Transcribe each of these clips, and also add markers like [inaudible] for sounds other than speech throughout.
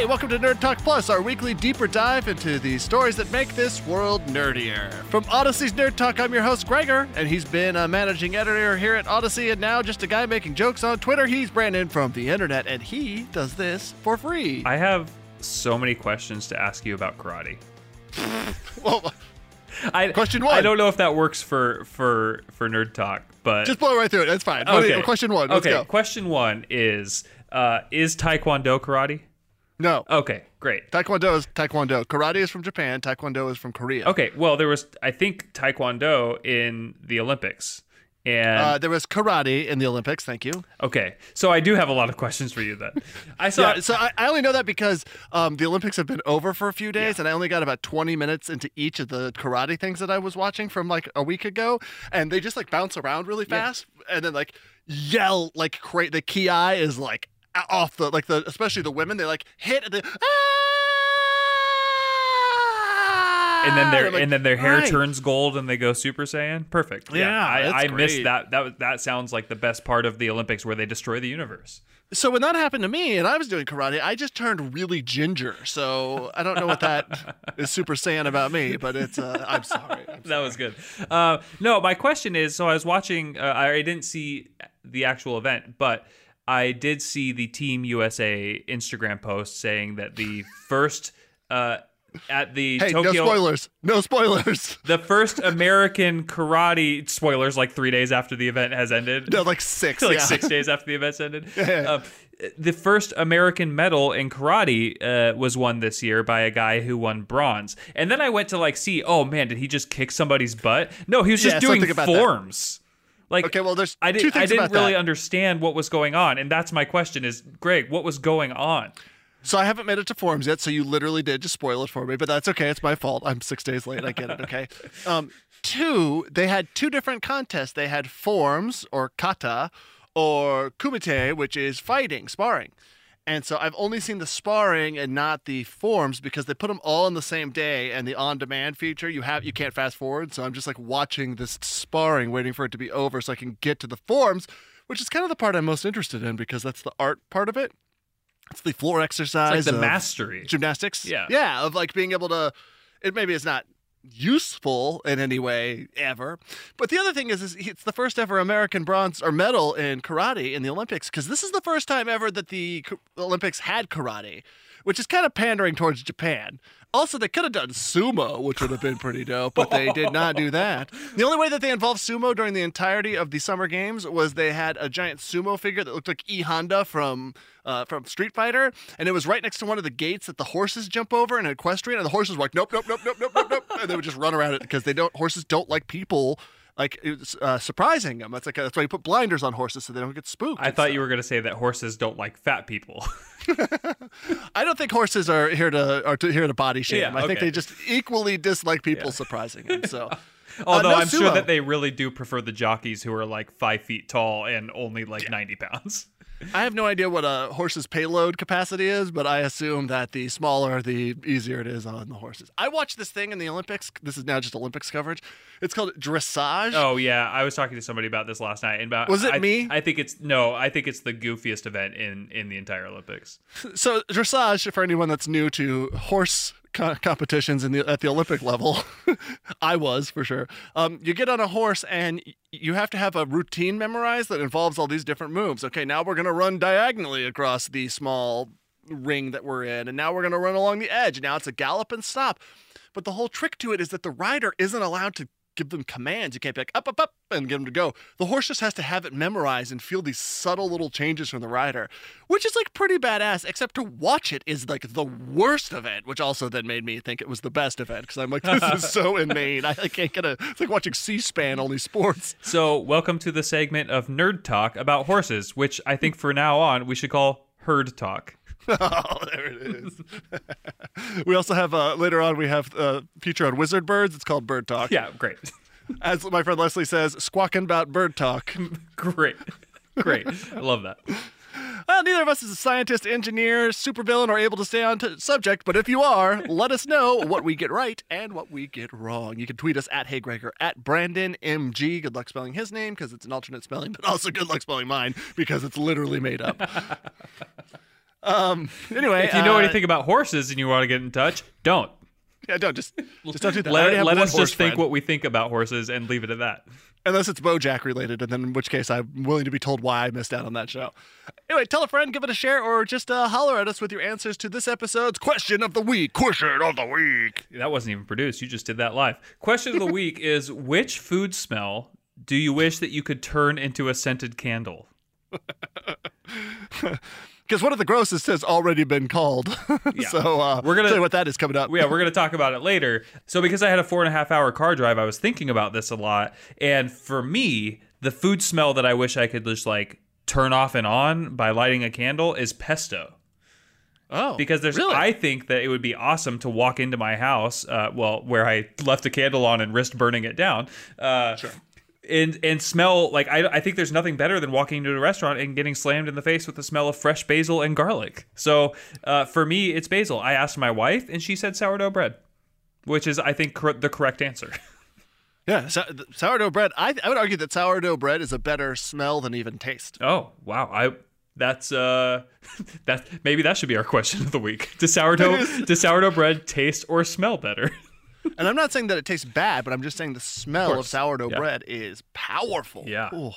Hey, welcome to Nerd Talk Plus, our weekly deeper dive into the stories that make this world nerdier. From Odyssey's Nerd Talk, I'm your host, Gregor, and he's been a managing editor here at Odyssey and now just a guy making jokes on Twitter. He's Brandon from the internet, and he does this for free. I have so many questions to ask you about karate. [laughs] well, I, Question one. I don't know if that works for for for nerd talk, but just blow right through it. That's fine. Okay. Question one. Let's okay. go. Question one is: uh, Is Taekwondo karate? No. Okay, great. Taekwondo is Taekwondo. Karate is from Japan. Taekwondo is from Korea. Okay, well, there was I think Taekwondo in the Olympics, and Uh, there was karate in the Olympics. Thank you. okay, so I do have a lot of questions for you then. I saw. Yeah, so I, I only know that because um, the Olympics have been over for a few days, and I only got about 20 minutes into each of the karate things that I was watching from like a week ago, and they just like bounce around really fast, and then like yell like cra- the ki is like off the like the especially the women they like hit and they, ah! and then their I'm like, and then their hair "Right." turns gold and they go Super Saiyan. Perfect. Yeah, that's I, I missed that. That that sounds like the best part of the Olympics where they destroy the universe. So when that happened to me and I was doing karate, I just turned really ginger. So I don't know what that [laughs] is super saiyan about me, but it's uh, I'm sorry. I'm that was good. Uh, no, my question is: so I was watching. Uh, I didn't see the actual event, but I did see the Team USA Instagram post saying that the first uh, at the Hey, Tokyo. no spoilers. No spoilers. [laughs] The first American karate spoilers, like three days after the event has ended. No, like six. [laughs] like yeah. six days after the event's ended. [laughs] Yeah. Uh, the first American medal in karate uh, was won this year by a guy who won bronze. And then I went to like see, oh man, did he just kick somebody's butt? No, he was just Yeah, doing about that. Like Okay, well, there's I two didn't I didn't really that. understand what was going on, and that's my question: is Greg, what was going on? So I haven't made it to forums yet, so you literally did just spoil it for me, but that's okay. It's my fault. I'm six days late. I get it. Okay. [laughs] Um, two, they had two different contests. They had forms or kata or kumite, which is fighting, sparring. And so I've only seen the sparring and not the forms because they put them all in the same day and the on-demand feature you have you can't fast forward. So I'm just like watching this sparring, waiting for it to be over so I can get to the forms, which is kind of the part I'm most interested in because that's the art part of it. It's the floor exercise. It's like the mastery. gymnastics. Yeah. Yeah, of like being able to it maybe it's not useful in any way ever. But the other thing is, is it's the first ever American bronze or medal in karate in the Olympics because this is the first time ever that the Olympics had karate, which is kind of pandering towards Japan. Also, they could have done sumo, which would have been pretty dope, but they did not do that. The only way that they involved sumo during the entirety of the Summer Games was they had a giant sumo figure that looked like E Honda from uh, from Street Fighter, and it was right next to one of the gates that the horses jump over in equestrian, and the horses were like, nope, nope, nope, nope, nope, nope, nope, and they would just run around it because they don't. Horses don't like people. Like uh, surprising them. That's like that's why you put blinders on horses so they don't get spooked. I thought stuff. you were going to say that horses don't like fat people. [laughs] [laughs] I don't think horses are here to are to, here to body shame. Yeah, I think they just equally dislike people surprising them. So, [laughs] Although no I'm sure that they really do prefer the jockeys who are like five feet tall and only like 90 pounds. [laughs] I have no idea what a horse's payload capacity is, but I assume that the smaller, the easier it is on the horses. I watched this thing in the Olympics. This is now just Olympics coverage. It's called dressage. Oh yeah, I was talking to somebody about this last night. And about Was it I, me? I think it's no. I think it's the goofiest event in in the entire Olympics. [laughs] So dressage, for anyone that's new to horse co- competitions in the at the Olympic level. [laughs] I was for sure. Um, you get on a horse and you have to have a routine memorized that involves all these different moves. Okay, now we're gonna run diagonally across the small ring that we're in, and now we're gonna run along the edge. Now it's a gallop and stop. But the whole trick to it is that the rider isn't allowed to give them commands. You can't be like up, up, up, and get them to go. The horse just has to have it memorized and feel these subtle little changes from the rider, which is like pretty badass. Except to watch it is like the worst event, which also then made me think it was the best event because I'm like, this is so [laughs] inane. I, I can't get a. It's like watching C-SPAN only sports. So, welcome to the segment of Nerd Talk about horses, which I think for now on we should call Herd Talk. [laughs] oh, there it is. [laughs] [laughs] we also have uh, later on we have a feature on wizard birds. It's called Bird Talk. Yeah, great. [laughs] As my friend Leslie says, squawking about bird talk. [laughs] great. Great. I love that. Well, neither of us is a scientist, engineer, supervillain, or able to stay on t- subject. But if you are, let us know what we get right and what we get wrong. You can tweet us at Hey Gregor at Brandon MG. Good luck spelling his name because it's an alternate spelling, but also good luck spelling mine because it's literally made up. Um. Anyway, If you know uh, anything about horses and you want to get in touch, don't. yeah, don't just just don't do that. Let, let us horse just think what we think about horses and leave it at that. Unless it's Bojack related, and then in which case I'm willing to be told why I missed out on that show. Anyway, tell a friend, give it a share, or just uh, holler at us with your answers to this episode's question of the week. Question of the week. That wasn't even produced. You just did that live. Question of the week [laughs] is which food smell do you wish that you could turn into a scented candle? [laughs] Because one of the grossest has already been called. [laughs] so uh, We're gonna- tell you what that is coming up. yeah, we're going to talk about it later. So, because I had a four and a half hour car drive, I was thinking about this a lot. And for me, the food smell that I wish I could just like turn off and on by lighting a candle is pesto. oh, Because there's, really? I think that it would be awesome to walk into my house, uh, well, where I left a candle on and risked burning it down. Uh, And, and smell like I, I think there's nothing better than walking into a restaurant and getting slammed in the face with the smell of fresh basil and garlic. So uh, for me, it's basil. I asked my wife, and she said sourdough bread, which is I think cor- the correct answer. [laughs] yeah, sou- sourdough bread. I, I would argue that sourdough bread is a better smell than even taste. Oh wow, I that's uh [laughs] that maybe that should be our question of the week. Does sourdough [laughs] does sourdough bread taste or smell better? And I'm not saying that it tastes bad, but I'm just saying the smell of, course. sourdough Yeah. bread is powerful. Yeah. Ooh.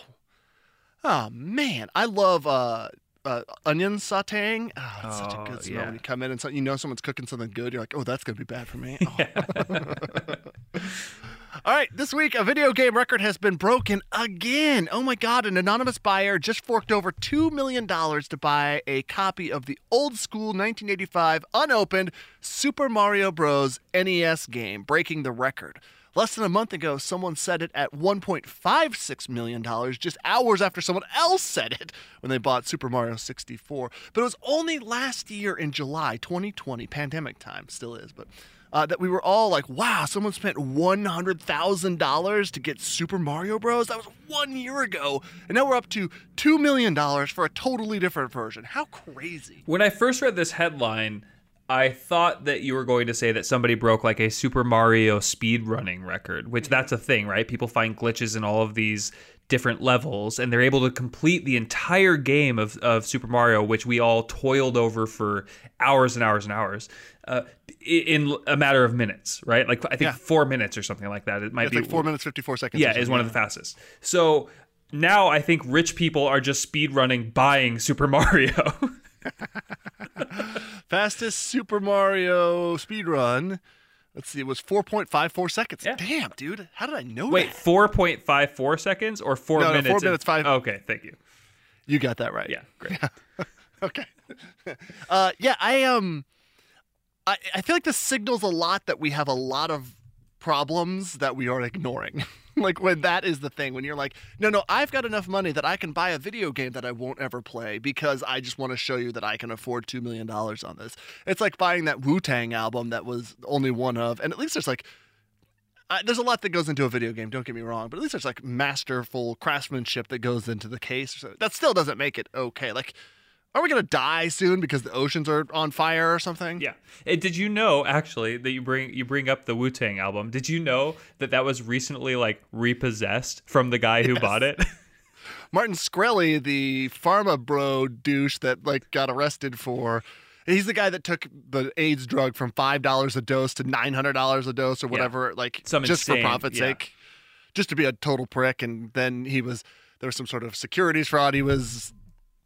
Oh man, I love uh, uh, onion sautéing. Oh, it's such a Oh, good smell yeah. when you come in and so, you know someone's cooking something good. You're like, oh, that's gonna be bad for me. [laughs] Oh. [laughs] All right, this week a video game record has been broken again. Oh my god, an anonymous buyer just forked over $2 million to buy a copy of the old school 1985 unopened Super Mario Bros. NES game, breaking the record. Less than a month ago, someone said it at $1.56 million, just hours after someone else said it when they bought Super Mario 64. But it was only last year in July 2020, pandemic time, still is, but uh, that we were all like, wow, someone spent $100,000 to get Super Mario Bros. That was one year ago. And now we're up to $2 million for a totally different version. How crazy. When I first read this headline, I thought that you were going to say that somebody broke like a Super Mario speed running record, which that's a thing, right? People find glitches in all of these different levels and they're able to complete the entire game of, of Super Mario, which we all toiled over for hours and hours and hours. Uh, in a matter of minutes, right? Like I think Yeah. four minutes or something like that. It might It's be like 4 minutes, 54 seconds. yeah, is one of the fastest. So now I think rich people are just speed running buying Super Mario. [laughs] [laughs] Fastest Super Mario speed run. Let's see, it was 4.54 seconds. Yeah. Damn, dude. How did I know Wait, that? four point five four seconds or four No, no, minutes? four and- minutes, five- Okay, thank you. You got that right. Yeah, great. [laughs] Okay. [laughs] uh, yeah, I um, I I feel like this signals a lot that we have a lot of problems that we are ignoring. [laughs] [laughs] like when that is the thing, when you're like, no, no, I've got enough money that I can buy a video game that I won't ever play because I just want to show you that I can afford two million dollars on this. It's like buying that Wu Tang album that was only one of, and at least there's like. Uh, there's a lot that goes into a video game. Don't get me wrong, but at least there's like masterful craftsmanship that goes into the case. That still doesn't make it okay. Like, are we gonna die soon because the oceans are on fire or something? Yeah. And did you know actually that you bring you bring up the Wu Tang album? Did you know that that was recently like repossessed from the guy who bought it? [laughs] Martin Shkreli, the pharma bro douche that like got arrested for He's the guy that took the AIDS drug from five dollars a dose to nine hundred dollars a dose or whatever, like Some just insane- for profit's yeah. sake, just to be a total prick. And then he was there was some sort of securities fraud. He was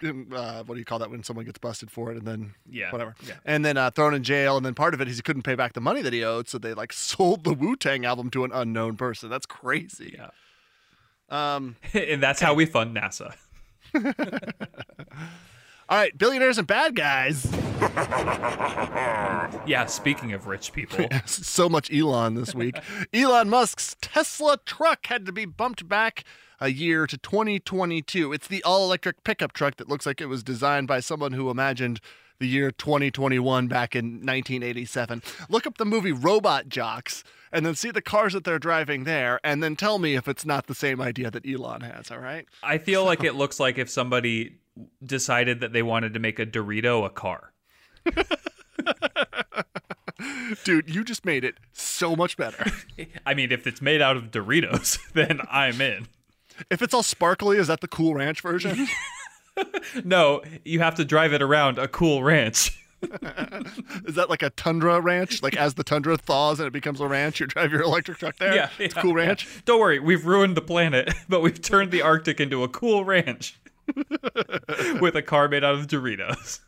uh, what do you call that when someone gets busted for it and then Yeah, whatever yeah. and then uh, thrown in jail and then part of it is he couldn't pay back the money that he owed so they like [laughs] sold the wu-tang album to an unknown person that's crazy Yeah. um [laughs] and that's how we fund NASA. [laughs] all right billionaires and bad guys Yeah, speaking of rich people. so much Elon this week. Elon Musk's Tesla truck had to be bumped back a year to 2022. It's the all electric pickup truck that looks like it was designed by someone who imagined the year 2021 back in 1987. Look up the movie Robot Jox and then see the cars that they're driving there and then tell me if it's not the same idea that Elon has, all right? I feel like it looks like if somebody decided that they wanted to make a Dorito a car. [laughs] Dude, you just made it so much better. [laughs] I mean, if it's made out of Doritos, [laughs] then I'm in. If it's all sparkly, is that the Cool Ranch version? [laughs] No, you have to drive it around a cool ranch. [laughs] Is that like a tundra ranch? Like as the tundra thaws and it becomes a ranch, you drive your electric truck there? yeah, It's yeah, a cool yeah. ranch. Don't worry, we've ruined the planet, [laughs] but we've turned the Arctic into a cool ranch with a car made out of Doritos.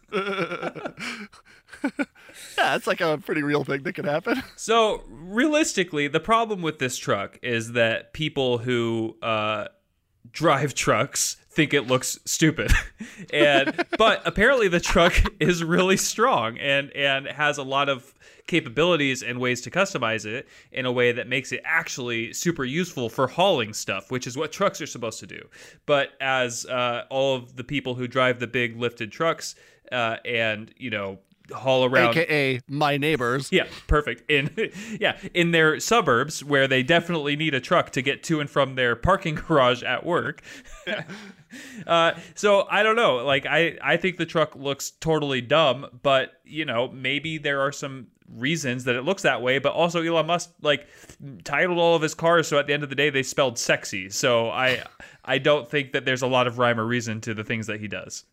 Yeah, it's like a pretty real thing that could happen. So realistically, the problem with this truck is that people who uh, drive trucks think it looks stupid, [laughs] and but apparently the truck [laughs] is really strong and and has a lot of capabilities and ways to customize it in a way that makes it actually super useful for hauling stuff, which is what trucks are supposed to do. But as uh, all of the people who drive the big lifted trucks uh, and you know haul around AKA my neighbors. yeah, perfect. In [laughs] yeah, in their suburbs where they definitely need a truck to get to and from their parking [laughs] garage at work. [laughs] uh, so I don't know. Like I, I think the truck looks totally dumb, but you know maybe there are some reasons that it looks that way. But also Elon Musk like titled all of his cars so at the end of the day they spelled sexy. So I, I don't think that there's a lot of rhyme or reason to the things that he does.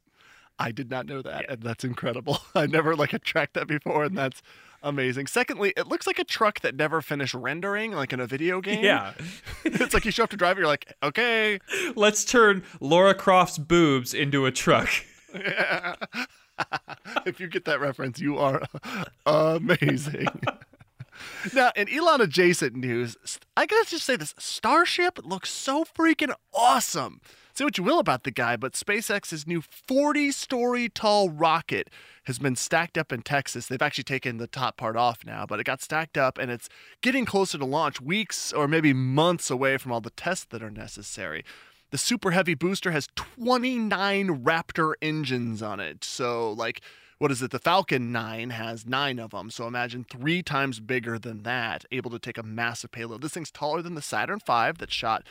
I did not know that, and that's incredible. [laughs] I never like tracked that before, and that's amazing. Secondly, it looks like a truck that never finished rendering, like in a video [laughs] game. Yeah. [laughs] it's like you show up to drive it, you're like, okay. Let's turn Lara Croft's boobs into a truck. if you get that reference, you are amazing. now, in Elon adjacent news, I gotta just say this Starship looks so freaking awesome. Say what you will about the guy, but SpaceX's new 40 story tall rocket has been stacked up in Texas. They've actually taken the top part off now, but it got stacked up and it's getting closer to launch, weeks or maybe months away from all the tests that are necessary. The Super Heavy booster has 29 Raptor engines on it. So, like, what is it? The Falcon 9 has nine of them. So imagine three times bigger than that, able to take a massive payload. This thing's taller than the Saturn V that shot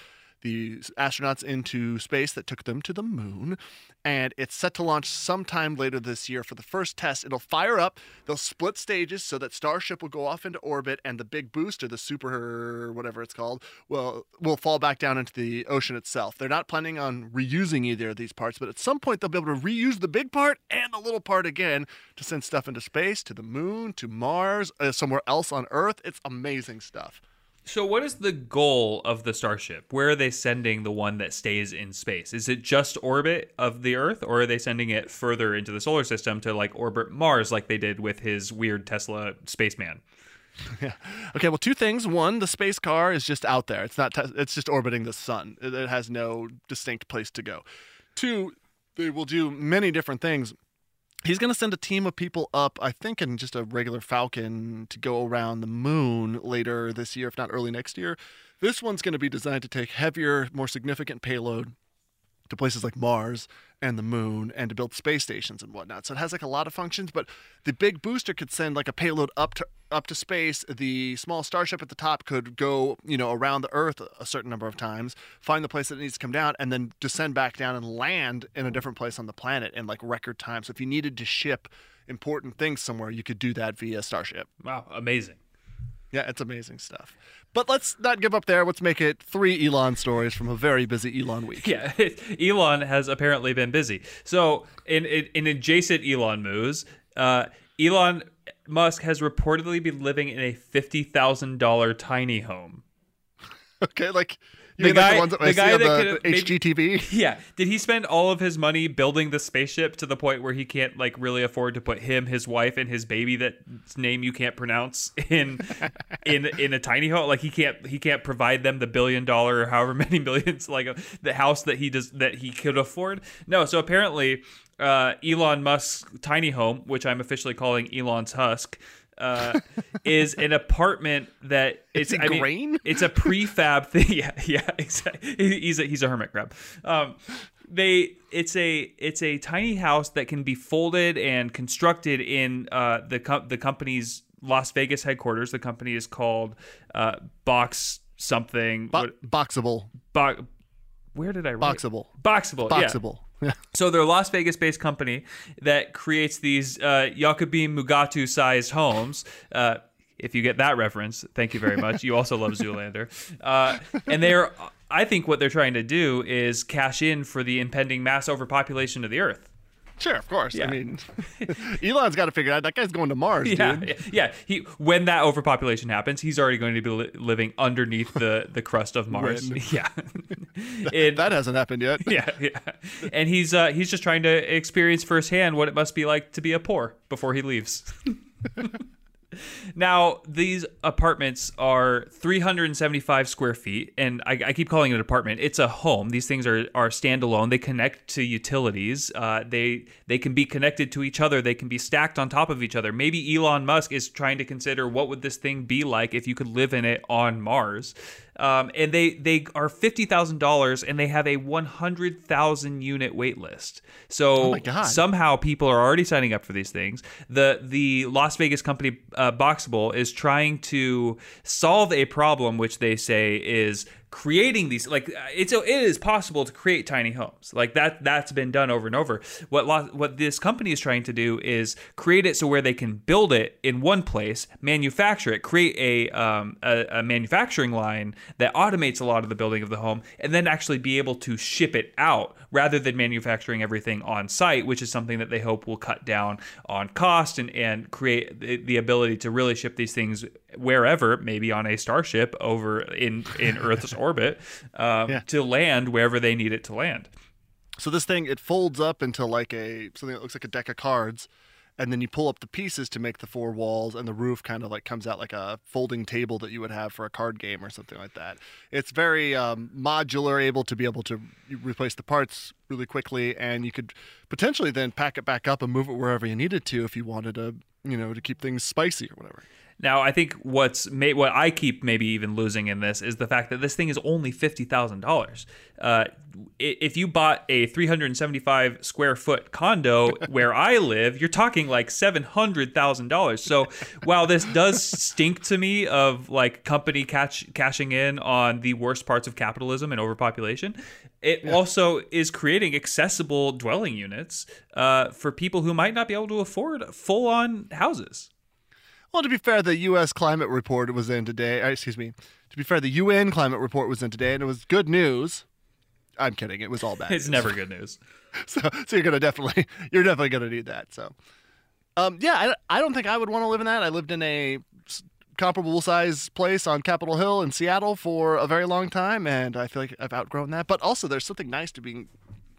the astronauts into space that took them to the moon. And it's set to launch sometime later this year for the first test. It'll fire up, they'll split stages so that Starship will go off into orbit and the big booster, the super whatever it's called, will will fall back down into the ocean itself. They're not planning on reusing either of these parts, but at some point they'll be able to reuse the big part and the little part again to send stuff into space, to the moon, to Mars, uh, somewhere else on Earth. It's amazing stuff. So, what is the goal of the Starship? Where are they sending the one that stays in space? Is it just orbit of the Earth, or are they sending it further into the solar system to like orbit Mars, like they did with his weird Tesla spaceman? [laughs] Yeah. Okay. Well, two things. One, the space car is just out there. It's not. Te- it's just orbiting the sun. It, it has no distinct place to go. Two, they will do many different things. He's going to send a team of people up, I think, in just a regular Falcon to go around the moon later this year, if not early next year. This one's going to be designed to take heavier, more significant payload to places like Mars and the moon and to build space stations and whatnot. So it has like a lot of functions, but the big booster could send like a payload up to up to space. The small starship at the top could go, you know, around the Earth a certain number of times, find the place that needs to come down, and then descend back down and land in a different place on the planet in like record time. So if you needed to ship important things somewhere, you could do that via Starship. Wow, amazing. Yeah, it's amazing stuff. But let's not give up there. Let's make it three Elon stories from a very busy Elon week. [laughs] Yeah, [laughs] Elon has apparently been busy. So, in in, in adjacent Elon moves, Uh, Elon Musk has reportedly been living in a fifty thousand dollar tiny home. [laughs] Okay, like you The mean like guy- the ones that the I guy see on the, the HGTV. [laughs] Yeah. Did he spend all of his money building the spaceship to the point where he can't like really afford to put him, his wife, and his baby that name you can't pronounce [laughs] in [laughs] in in a tiny home? Like he can't he can't provide them the billion dollar or however many millions like a, the house that he does that he could afford. No. So apparently, uh, Elon Musk's tiny home, which I'm officially calling Elon's husk. Uh, is an apartment that [laughs] it's it I mean, [laughs] it's a prefab [laughs] thing. Yeah, yeah, exactly. He's a, he's a hermit crab. Um, they it's a it's a tiny house that can be folded and constructed in uh, the com- the company's Las Vegas headquarters. The company is called uh, Box something. Bo- boxable, Bo- where did I write? boxable, Boxable. boxable. Yeah. [laughs] So they're a Las Vegas based company that creates these uh, Jacobim Mugatu sized homes. Uh, if you get that reference, thank you very much. You also love Zoolander. Uh, and they're, I think what they're trying to do is cash in for the impending mass overpopulation of the earth. Sure, of course. Yeah. I mean, [laughs] Elon's got to figure out that guy's going to Mars, Yeah, dude. yeah. He when that overpopulation happens, he's already going to be li- living underneath the [laughs] the crust of Mars. When? [laughs] Yeah, And- That hasn't happened yet. yeah, yeah. And he's uh, he's just trying to experience firsthand what it must be like to be a poor before he leaves. Now, these apartments are 375 square feet, and I, I keep calling it an apartment. It's a home. These things are are standalone. They connect to utilities. Uh, they they can be connected to each other. They can be stacked on top of each other. Maybe Elon Musk is trying to consider what would this thing be like if you could live in it on Mars. Um, and they they are fifty thousand dollars, and they have a one hundred thousand unit wait list. So Oh somehow people are already signing up for these things. The the Las Vegas company uh, Boxable is trying to solve a problem, which they say is creating these like uh, it's it is possible to create tiny homes. Like that that's been done over and over. What Lo- what this company is trying to do is create it so where they can build it in one place manufacture it create a um, a, a manufacturing line that automates a lot of the building of the home and then actually be able to ship it out rather than manufacturing everything on site which is something that they hope will cut down on cost and and create the, the ability to really ship these things wherever maybe on a starship over in in [laughs] earth's orbit um, Yeah. to land wherever they need it to land So this thing it folds up into like a something that looks like a deck of cards, and then you pull up the pieces to make the four walls, and the roof kind of like comes out like a folding table that you would have for a card game or something like that. It's very um, modular, able to be able to replace the parts really quickly, and you could potentially then pack it back up and move it wherever you needed to if you wanted to, you know, to keep things spicy or whatever. Now, I think what's what I keep maybe even losing in this is the fact that this thing is only fifty thousand dollars. Uh, i- if you bought a three hundred and seventy-five square foot condo [laughs] where I live, you're talking like seven hundred thousand dollars. So, while this does stink to me of like company catch cashing in on the worst parts of capitalism and overpopulation, it also is creating accessible dwelling units uh, for people who might not be able to afford full-on houses. Well, to be fair, the U.S. climate report was in today. uh, Excuse me. To be fair, the UN climate report was in today, and it was good news. I'm kidding. It was all bad. [laughs] It's news. never [laughs] good news. so, so you're gonna definitely, [laughs] you're definitely gonna need that. So, um, yeah, I, I don't think I would want to live in that. I lived in a comparable size place on Capitol Hill in Seattle for a very long time, and I feel like I've outgrown that. But also, there's something nice to being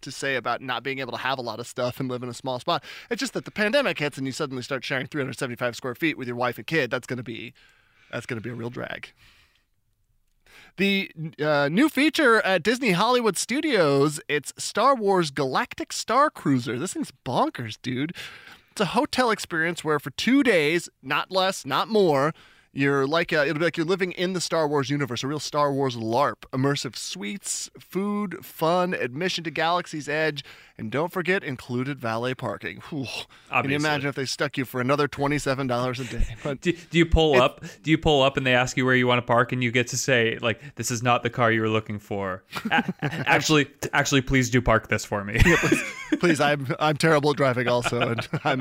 to say about not being able to have a lot of stuff and live in a small spot. It's just that the pandemic hits and you suddenly start sharing 375 square feet with your wife and kid. That's gonna be, that's gonna be a real drag. The uh, new feature at Disney Hollywood Studios, it's Star Wars Galactic Star Cruiser. This thing's bonkers, dude. It's a hotel experience where for two days, not less, not more, you're like a, it'll be like you're living in the Star Wars universe, a real Star Wars LARP. Immersive suites, food, fun, admission to Galaxy's Edge, and don't forget included valet parking. Whew. Can you imagine if they stuck you for another twenty-seven dollars a day? [laughs] But Do, do you pull up? Do you pull up and they ask you where you want to park, and you get to say like, "This is not the car you were looking for." [laughs] Actually, actually, please do park this for me. [laughs] please i'm i'm terrible at driving also and i'm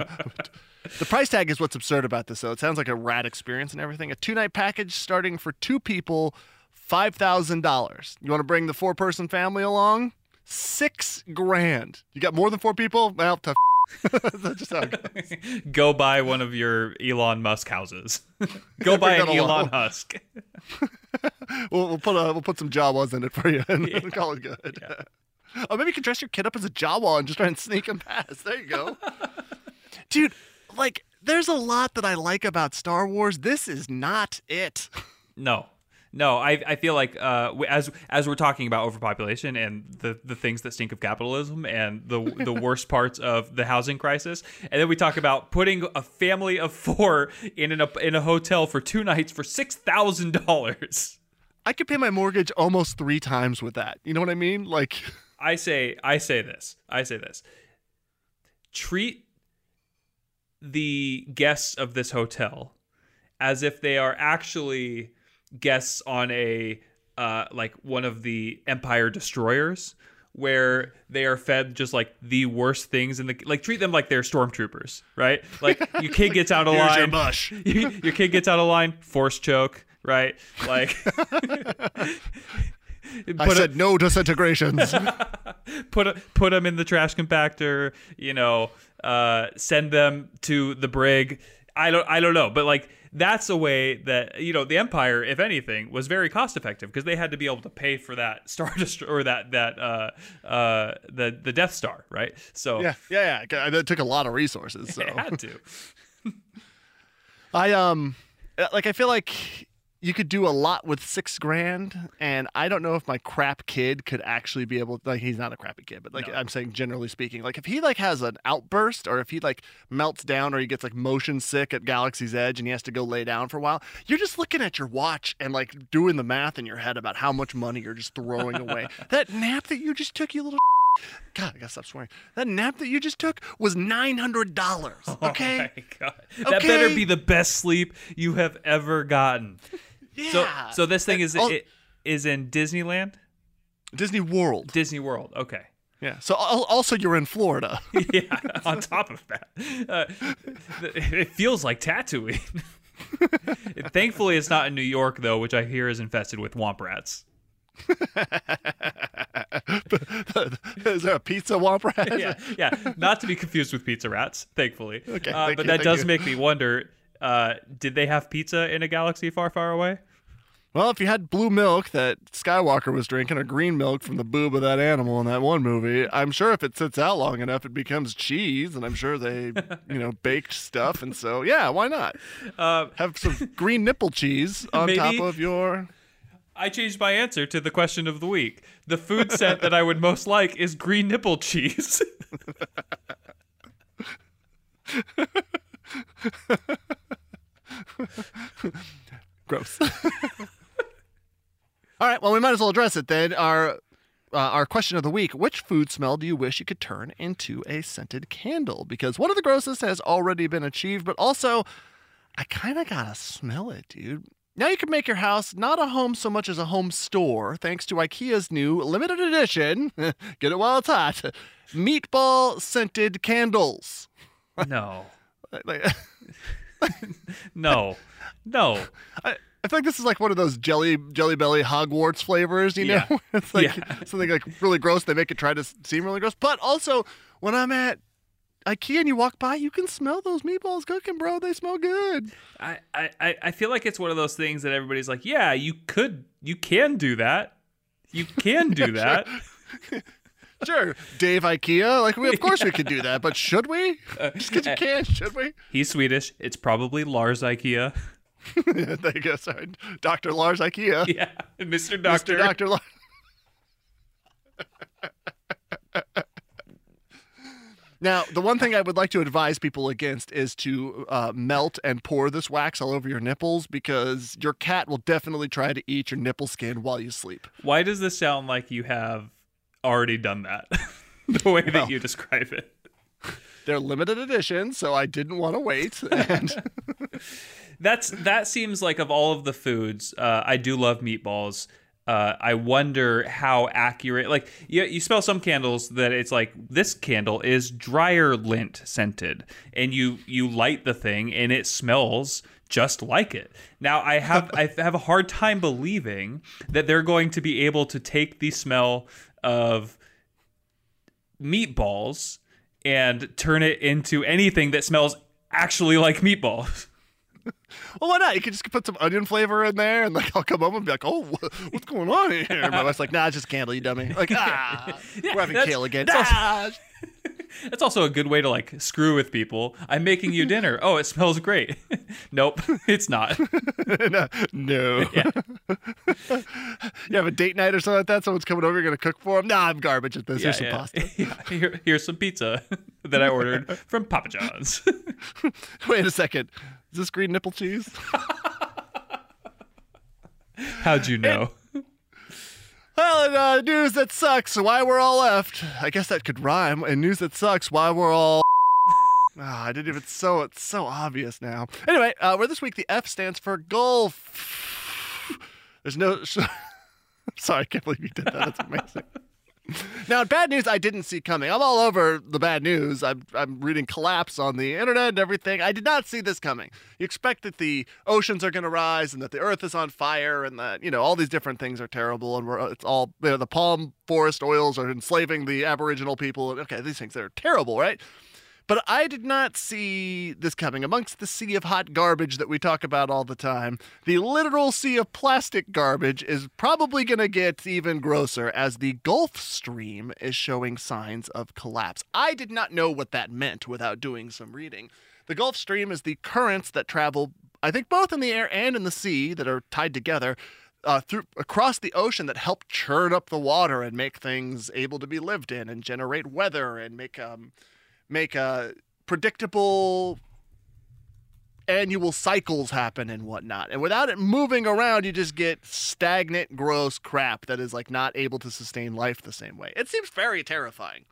the price tag is what's absurd about this though it sounds like a rad experience and everything a two night package starting for two people $5000 you want to bring the four person family along six grand you got more than four people well tough [laughs] That's just how it goes. [laughs] Go buy one of your Elon Musk houses. [laughs] Go buy an Elon. Husk. We'll, we'll put a, we'll put some Jawas in it for you and call it good. Oh, maybe you can dress your kid up as a Jawa and just try and sneak him past. There you go, dude. Like, there's a lot that I like about Star Wars. This is not it. No, no. I I feel like uh, as as we're talking about overpopulation and the the things that stink of capitalism and the the [laughs] worst parts of the housing crisis, and then we talk about putting a family of four in an, in a hotel for two nights for six thousand dollars. I could pay my mortgage almost three times with that. You know what I mean? Like, [laughs] I say I say this. I say this. Treat the guests of this hotel as if they are actually guests on a uh, like one of the Empire destroyers where they are fed just like the worst things in the like treat them like they're stormtroopers, right? Like [laughs] your kid gets out of line. [laughs] your your kid gets out of line, force choke, right? Like [laughs] I put a- said no disintegrations. put a, put them in the trash compactor. You know, uh, send them to the brig. I don't I don't know, but like that's a way that you know the Empire, if anything, was very cost effective because they had to be able to pay for that [laughs] Star Destroyer or that that uh, uh, the the Death Star, right? So yeah, yeah, yeah. That took a lot of resources. [laughs] So it had to. [laughs] I um like I feel like you could do a lot with six grand, and I don't know if my crap kid could actually be able. Like he's not a crappy kid, but like I'm saying, generally speaking, like if he like has an outburst, or if he like melts down, or he gets like motion sick at Galaxy's Edge, and he has to go lay down for a while, you're just looking at your watch and like doing the math in your head about how much money you're just throwing away. [laughs] that nap that you just took, you little. [laughs] God, I gotta stop swearing. That nap that you just took was nine hundred dollars. [laughs] Oh okay. Oh my God. That better be the best sleep you have ever gotten. So Yeah. so this thing is And- oh- it is in Disneyland, Disney World. Disney World. Okay. Yeah. So also you're in Florida. [laughs] yeah. On top of that, uh, it feels like Tatooine. [laughs] Thankfully, it's not in New York though, which I hear is infested with womp rats. [laughs] Is there a pizza womp rat? yeah, yeah. Not to be confused with pizza rats. Thankfully, Okay, Uh, thank but you, that does you. make me wonder: uh, Did they have pizza in a galaxy far, far away? Well, if you had blue milk that Skywalker was drinking, or green milk from the boob of that animal in that one movie, I'm sure if it sits out long enough, it becomes cheese, and I'm sure they, [laughs] you know, baked stuff, and so yeah, why not? Uh, Have some [laughs] green nipple cheese on top of your. I changed my answer to the question of the week. The food set that I would most like is green nipple cheese. [laughs] [laughs] Gross. [laughs] All right, well, we might as well address it then. Our uh, our question of the week: Which food smell do you wish you could turn into a scented candle? Because one of the grossest has already been achieved, but also, I kind of gotta smell it, dude. Now you can make your house not a home so much as a home store, thanks to IKEA's new limited edition. [laughs] get it while it's hot. Meatball scented candles. no, Like- [laughs] no, no. I, I feel like this is like one of those jelly jelly belly Hogwarts flavors, you know? Yeah. [laughs] it's like Yeah. something like really gross. They make it try to seem really gross. But also, when I'm at IKEA and you walk by, you can smell those meatballs cooking, bro. They smell good. I, I, I- I feel like it's one of those things that everybody's like, yeah, you could, you can do that. You can do [laughs] that. Sure, Dave IKEA. Like, we, of course we could do that, but should we? Just because you can, should we? He's Swedish. It's probably Lars IKEA. [laughs] there you go. Sorry, Doctor Lars IKEA. [laughs] Yeah, Mr. Doctor. Mr. Doctor Lars. Now, the one thing I would like to advise people against is to uh, melt and pour this wax all over your nipples because your cat will definitely try to eat your nipple skin while you sleep. Why does this sound like you have already done that? [laughs] the way that you describe it. They're limited edition, so I didn't want to wait. And [laughs] That's that seems like of all of the foods, uh, I do love meatballs. Uh, I wonder how accurate. Like you, you smell some candles that it's like this candle is dryer lint scented, and you you light the thing and it smells just like it. Now I have I have a hard time believing that they're going to be able to take the smell of meatballs and turn it into anything that smells actually like meatballs. [laughs] Well, why not? You could just put some onion flavor in there, and like I'll come home and be like, "Oh, what's going on here?" And my wife's like, "Nah, it's just candle, you dummy." Like, [laughs] ah, we're having kale again. that's Ah. [laughs] That's also a good way to like screw with people. I'm making you dinner. [laughs] Oh, it smells great. [laughs] nope, [laughs] it's not. no. no. you have a date night or something like that. Someone's coming over. You're gonna cook for them. Nah, I'm garbage at this. Here's some pasta. Yeah, here- here's some pizza that I ordered from Papa John's. Wait a second. Is this green nipple cheese? How'd you know? Well, uh, news that sucks. Why we're all left. I guess that could rhyme. And news that sucks. Why we're all. [laughs] Ah, I didn't even. So it's so obvious now. Anyway, uh, where this week the F stands for golf. [laughs] There's no. [laughs] Sorry, I can't believe you did that. That's amazing. [laughs] Now, bad news, I didn't see coming. I'm all over the bad news. I'm, I'm reading collapse on the internet and everything. I did not see this coming. You expect that the oceans are going to rise and that the earth is on fire and that, you know, all these different things are terrible and we're, it's all, you know, the palm forest oils are enslaving the Aboriginal people. Okay, these things are terrible, right? But I did not see this coming. Amongst the sea of hot garbage that we talk about all the time, the literal sea of plastic garbage is probably going to get even grosser as the Gulf Stream is showing signs of collapse. I did not know what that meant without doing some reading. The Gulf Stream is the currents that travel, I think, both in the air and in the sea that are tied together. Uh, through across the ocean that help churn up the water and make things able to be lived in and generate weather and make um, make uh, predictable annual cycles happen and whatnot. And without it moving around, you just get stagnant, gross crap that is like not able to sustain life the same way. It seems very terrifying.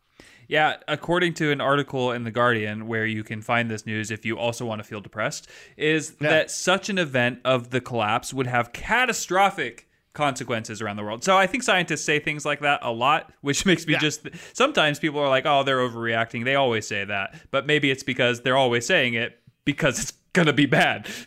Yeah, according to an article in The Guardian, where you can find this news if you also want to feel depressed, is Yeah. that such an event of the collapse would have catastrophic consequences around the world. So I think scientists say things like that a lot, which [laughs] makes me Yeah. just sometimes people are like, "Oh, they're overreacting." They always say that, but maybe it's because they're always saying it because it's gonna be bad. [laughs]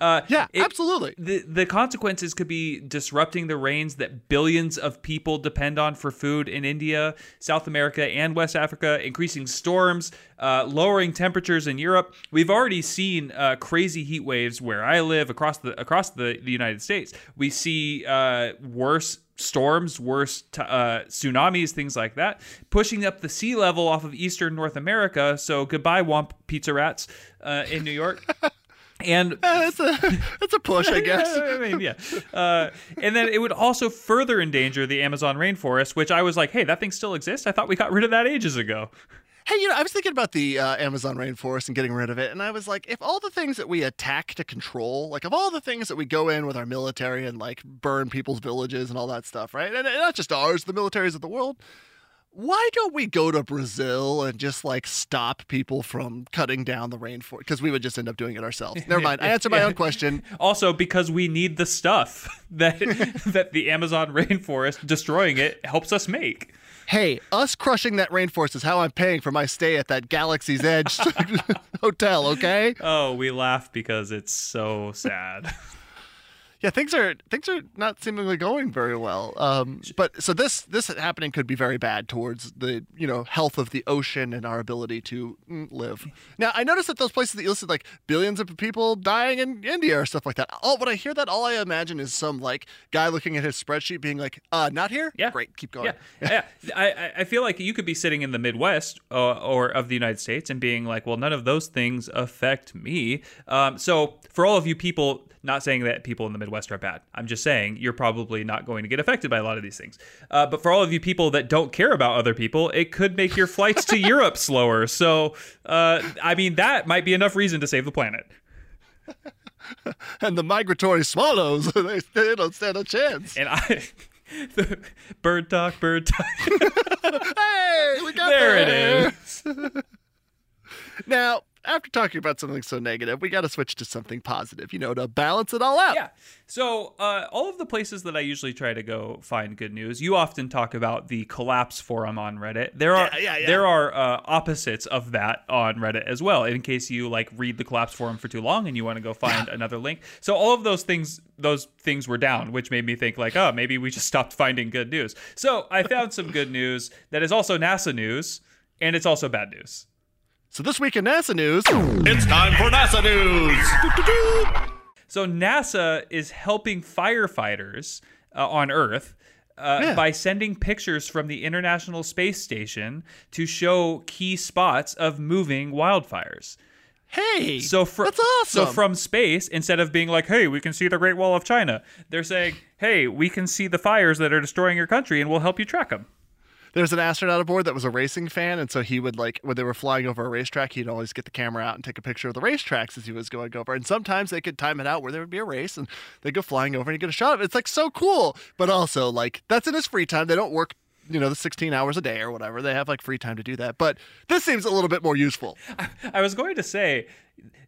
uh, Yeah, it- absolutely. the the consequences could be disrupting the rains that billions of people depend on for food in India, South America, and West Africa, increasing storms, uh, lowering temperatures in Europe. We've already seen uh, crazy heat waves where I live across the across the, the United States. We see uh, worse storms, worse t- uh, tsunamis, things like that, pushing up the sea level off of eastern North America. So goodbye, Womp Pizza Rats uh, in New York. [laughs] And [laughs] That's a that's a push, I guess. [laughs] I mean, yeah. Uh, and then it would also further endanger the Amazon rainforest, which I was like, hey, that thing still exists? I thought we got rid of that ages ago. Hey, you know, I was thinking about the uh, Amazon rainforest and getting rid of it, and I was like, if all the things that we attack to control, like of all the things that we go in with our military and like burn people's villages and all that stuff, right? And, and not just ours, the militaries of the world. Why don't we go to Brazil and just like stop people from cutting down the rainforest? Because we would just end up doing it ourselves. [laughs] Never mind. I answered my own question. [laughs] Also, because we need the stuff [laughs] that that the Amazon rainforest destroying it helps us make. Hey, us crushing that rainforest is how I'm paying for my stay at that Galaxy's Edge hotel. Okay. Oh, we laugh because it's so sad. Yeah, things are things are not seemingly going very well. Um, but so this this happening could be very bad towards the you know health of the ocean and our ability to mm, live. Now I noticed that those places that you listed, like billions of people dying in India or stuff like that. Oh, when I hear that, all I imagine is some like guy looking at his spreadsheet, being like, "Uh, not here. Yeah. great, keep going." Yeah, yeah. [laughs] I, I- I feel like you could be sitting in the Midwest uh, or of the United States and being like, well, none of those things affect me. Um, so for all of you people, not saying that people in the Midwest are bad. I'm just saying you're probably not going to get affected by a lot of these things. Uh, but for all of you people that don't care about other people, it could make your flights to [laughs] Europe slower. So, uh, I mean, that might be enough reason to save the planet. [laughs] And the migratory swallows, [laughs] they, they don't stand a chance. And I. The bird talk, bird talk. Hey, we got there it there. is. Now, after talking about something so negative, we got to switch to something positive, you know, to balance it all out. Yeah. So, uh, all of the places that I usually try to go find good news, you often talk about the collapse forum on Reddit. There are Yeah, yeah, yeah. there are uh, opposites of that on Reddit as well. In case you like read the collapse forum for too long and you want to go find another link. So, all of those things those things were down, which made me think like, oh, maybe we just stopped finding good news. So, I found some good news that is also NASA news. and it's also bad news. So this week in NASA news, it's time for NASA news. So NASA is helping firefighters uh, on Earth uh, Yeah. by sending pictures from the International Space Station to show key spots of moving wildfires. Hey, so fr- that's awesome. So from space, instead of being like, "Hey, we can see the Great Wall of China," they're saying, "Hey, we can see the fires that are destroying your country, and we'll help you track them." There's an astronaut aboard that was a racing fan, and so he would like when they were flying over a racetrack, he'd always get the camera out and take a picture of the racetracks as he was going over. And sometimes they could time it out where there would be a race, and they would go flying over and get a shot of it. It's like so cool, but also like that's in his free time. They don't work, you know, the 16 hours a day or whatever. They have like free time to do that. But this seems a little bit more useful. I was going to say,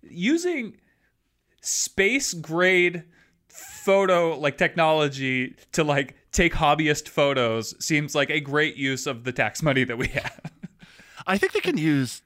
using space grade photo like technology to like take hobbyist photos seems like a great use of the tax money that we have. [laughs] I think they can use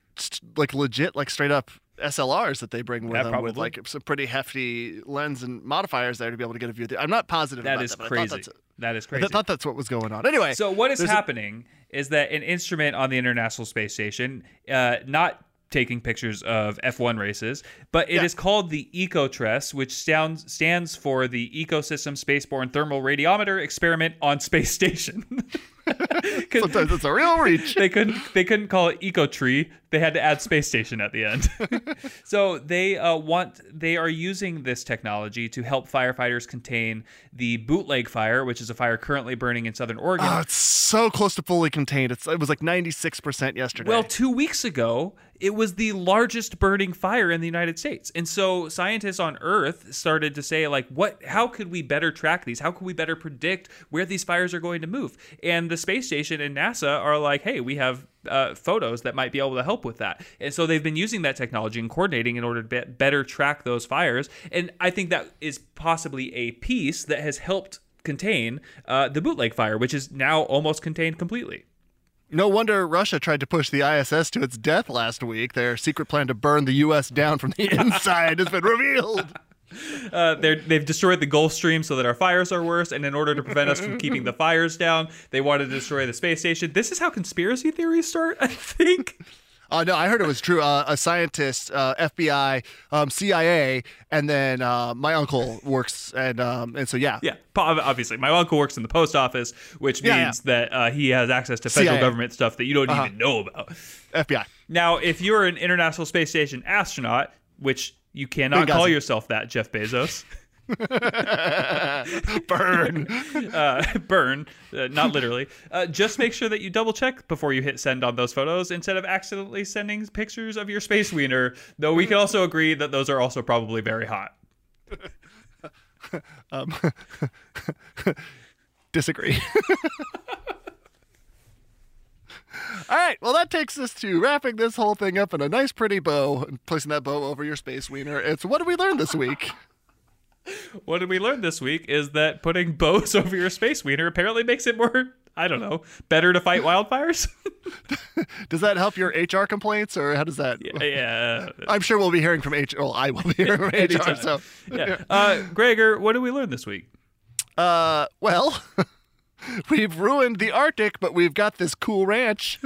like legit, like straight up SLRs that they bring with Yeah, them with like some pretty hefty lens and modifiers there to be able to get a view. I'm not positive That about is that, but I crazy. thought that's, That is I thought that's what was going on. Anyway, So what is there's a- happening is that an instrument on the International Space Station, uh, not taking pictures of F1 races, but it is Yeah. called the ECOSTRESS, which sounds stands for the Ecosystem Spaceborne Thermal Radiometer Experiment on Space Station. [laughs] Sometimes it's a real reach. [laughs] they couldn't they couldn't call it EcoTree. They had to add space station at the end. [laughs] so they uh, want they are using this technology to help firefighters contain the bootleg fire, which is a fire currently burning in Southern Oregon. Oh, it's so close to fully contained. It's it was like 96% yesterday. Well, two weeks ago, it was the largest burning fire in the United States. And so scientists on Earth started to say, like, what how could we better track these? How could we better predict where these fires are going to move? And the space station and NASA are like, hey, we have uh, photos that might be able to help with that. And so they've been using that technology and coordinating in order to be- better track those fires. And I think that is possibly a piece that has helped contain uh, the bootleg fire, which is now almost contained completely. no wonder Russia tried to push the ISS to its death last week. Their secret plan to burn the U.S. down from the [laughs] inside has been revealed. [laughs] Uh, they've destroyed the Gulf Stream so that our fires are worse, and in order to prevent us from keeping the [laughs] fires down, they wanted to destroy the space station. This is how conspiracy theories start, I think. [laughs] Uh, no, I heard it was true. Uh, a scientist, uh, FBI, um, CIA, and then uh, my uncle works, and um, and so yeah, Yeah, obviously. My uncle works in the post office, which Yeah, means that uh, he has access to federal CIA. government stuff that you don't Uh-huh. even know about. FBI. Now, if you're an International Space Station astronaut, which you cannot call yourself that, Jeff Bezos. [laughs] [laughs] Burn. uh, burn, uh, not literally. Uh, just make sure that you double check before you hit send on those photos instead of accidentally sending pictures of your space wiener. Though we can also agree that those are also probably very hot. [laughs] Um, disagree. All right, well, that takes us to wrapping this whole thing up in a nice, pretty bow and placing that bow over your space wiener. It's what did we learn this week? [laughs] What did we learn this week is that putting bows [laughs] over your space wiener apparently makes it more, I don't know, better to fight wildfires. [laughs] Does that help your HR complaints, or how does that? yeah. I'm sure we'll be hearing from HR. Well, I will be hearing from HR. So, yeah. Uh, Gregor, what did we learn this week? uh, well, we've ruined the Arctic, but we've got this cool ranch.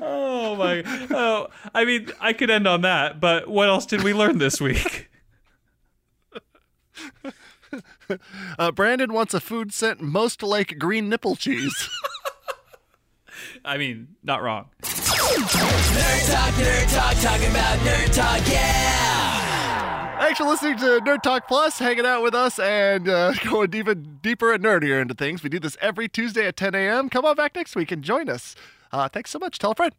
Oh my! Oh, I mean, I could end on that, but what else did we learn this week? Uh, Brandon wants a food scent most like green nipple cheese. [laughs] I mean, not wrong. Nerd talk, nerd talk, talking about nerd talk, yeah! Thanks for listening to Nerd Talk Plus, hanging out with us and uh, [laughs] going even deeper and nerdier into things. We do this every Tuesday at 10 a.m. Come on back next week and join us. Uh, thanks so much. Tell a friend.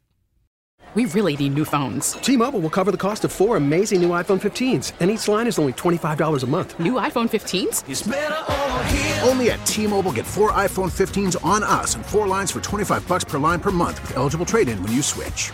We really need new phones. T-Mobile will cover the cost of four amazing new iPhone 15s, and each line is only $25 a month. New iPhone 15s? It's over here. Only at T-Mobile, get four iPhone 15s on us and four lines for 25 bucks per line per month with eligible trade-in when you switch.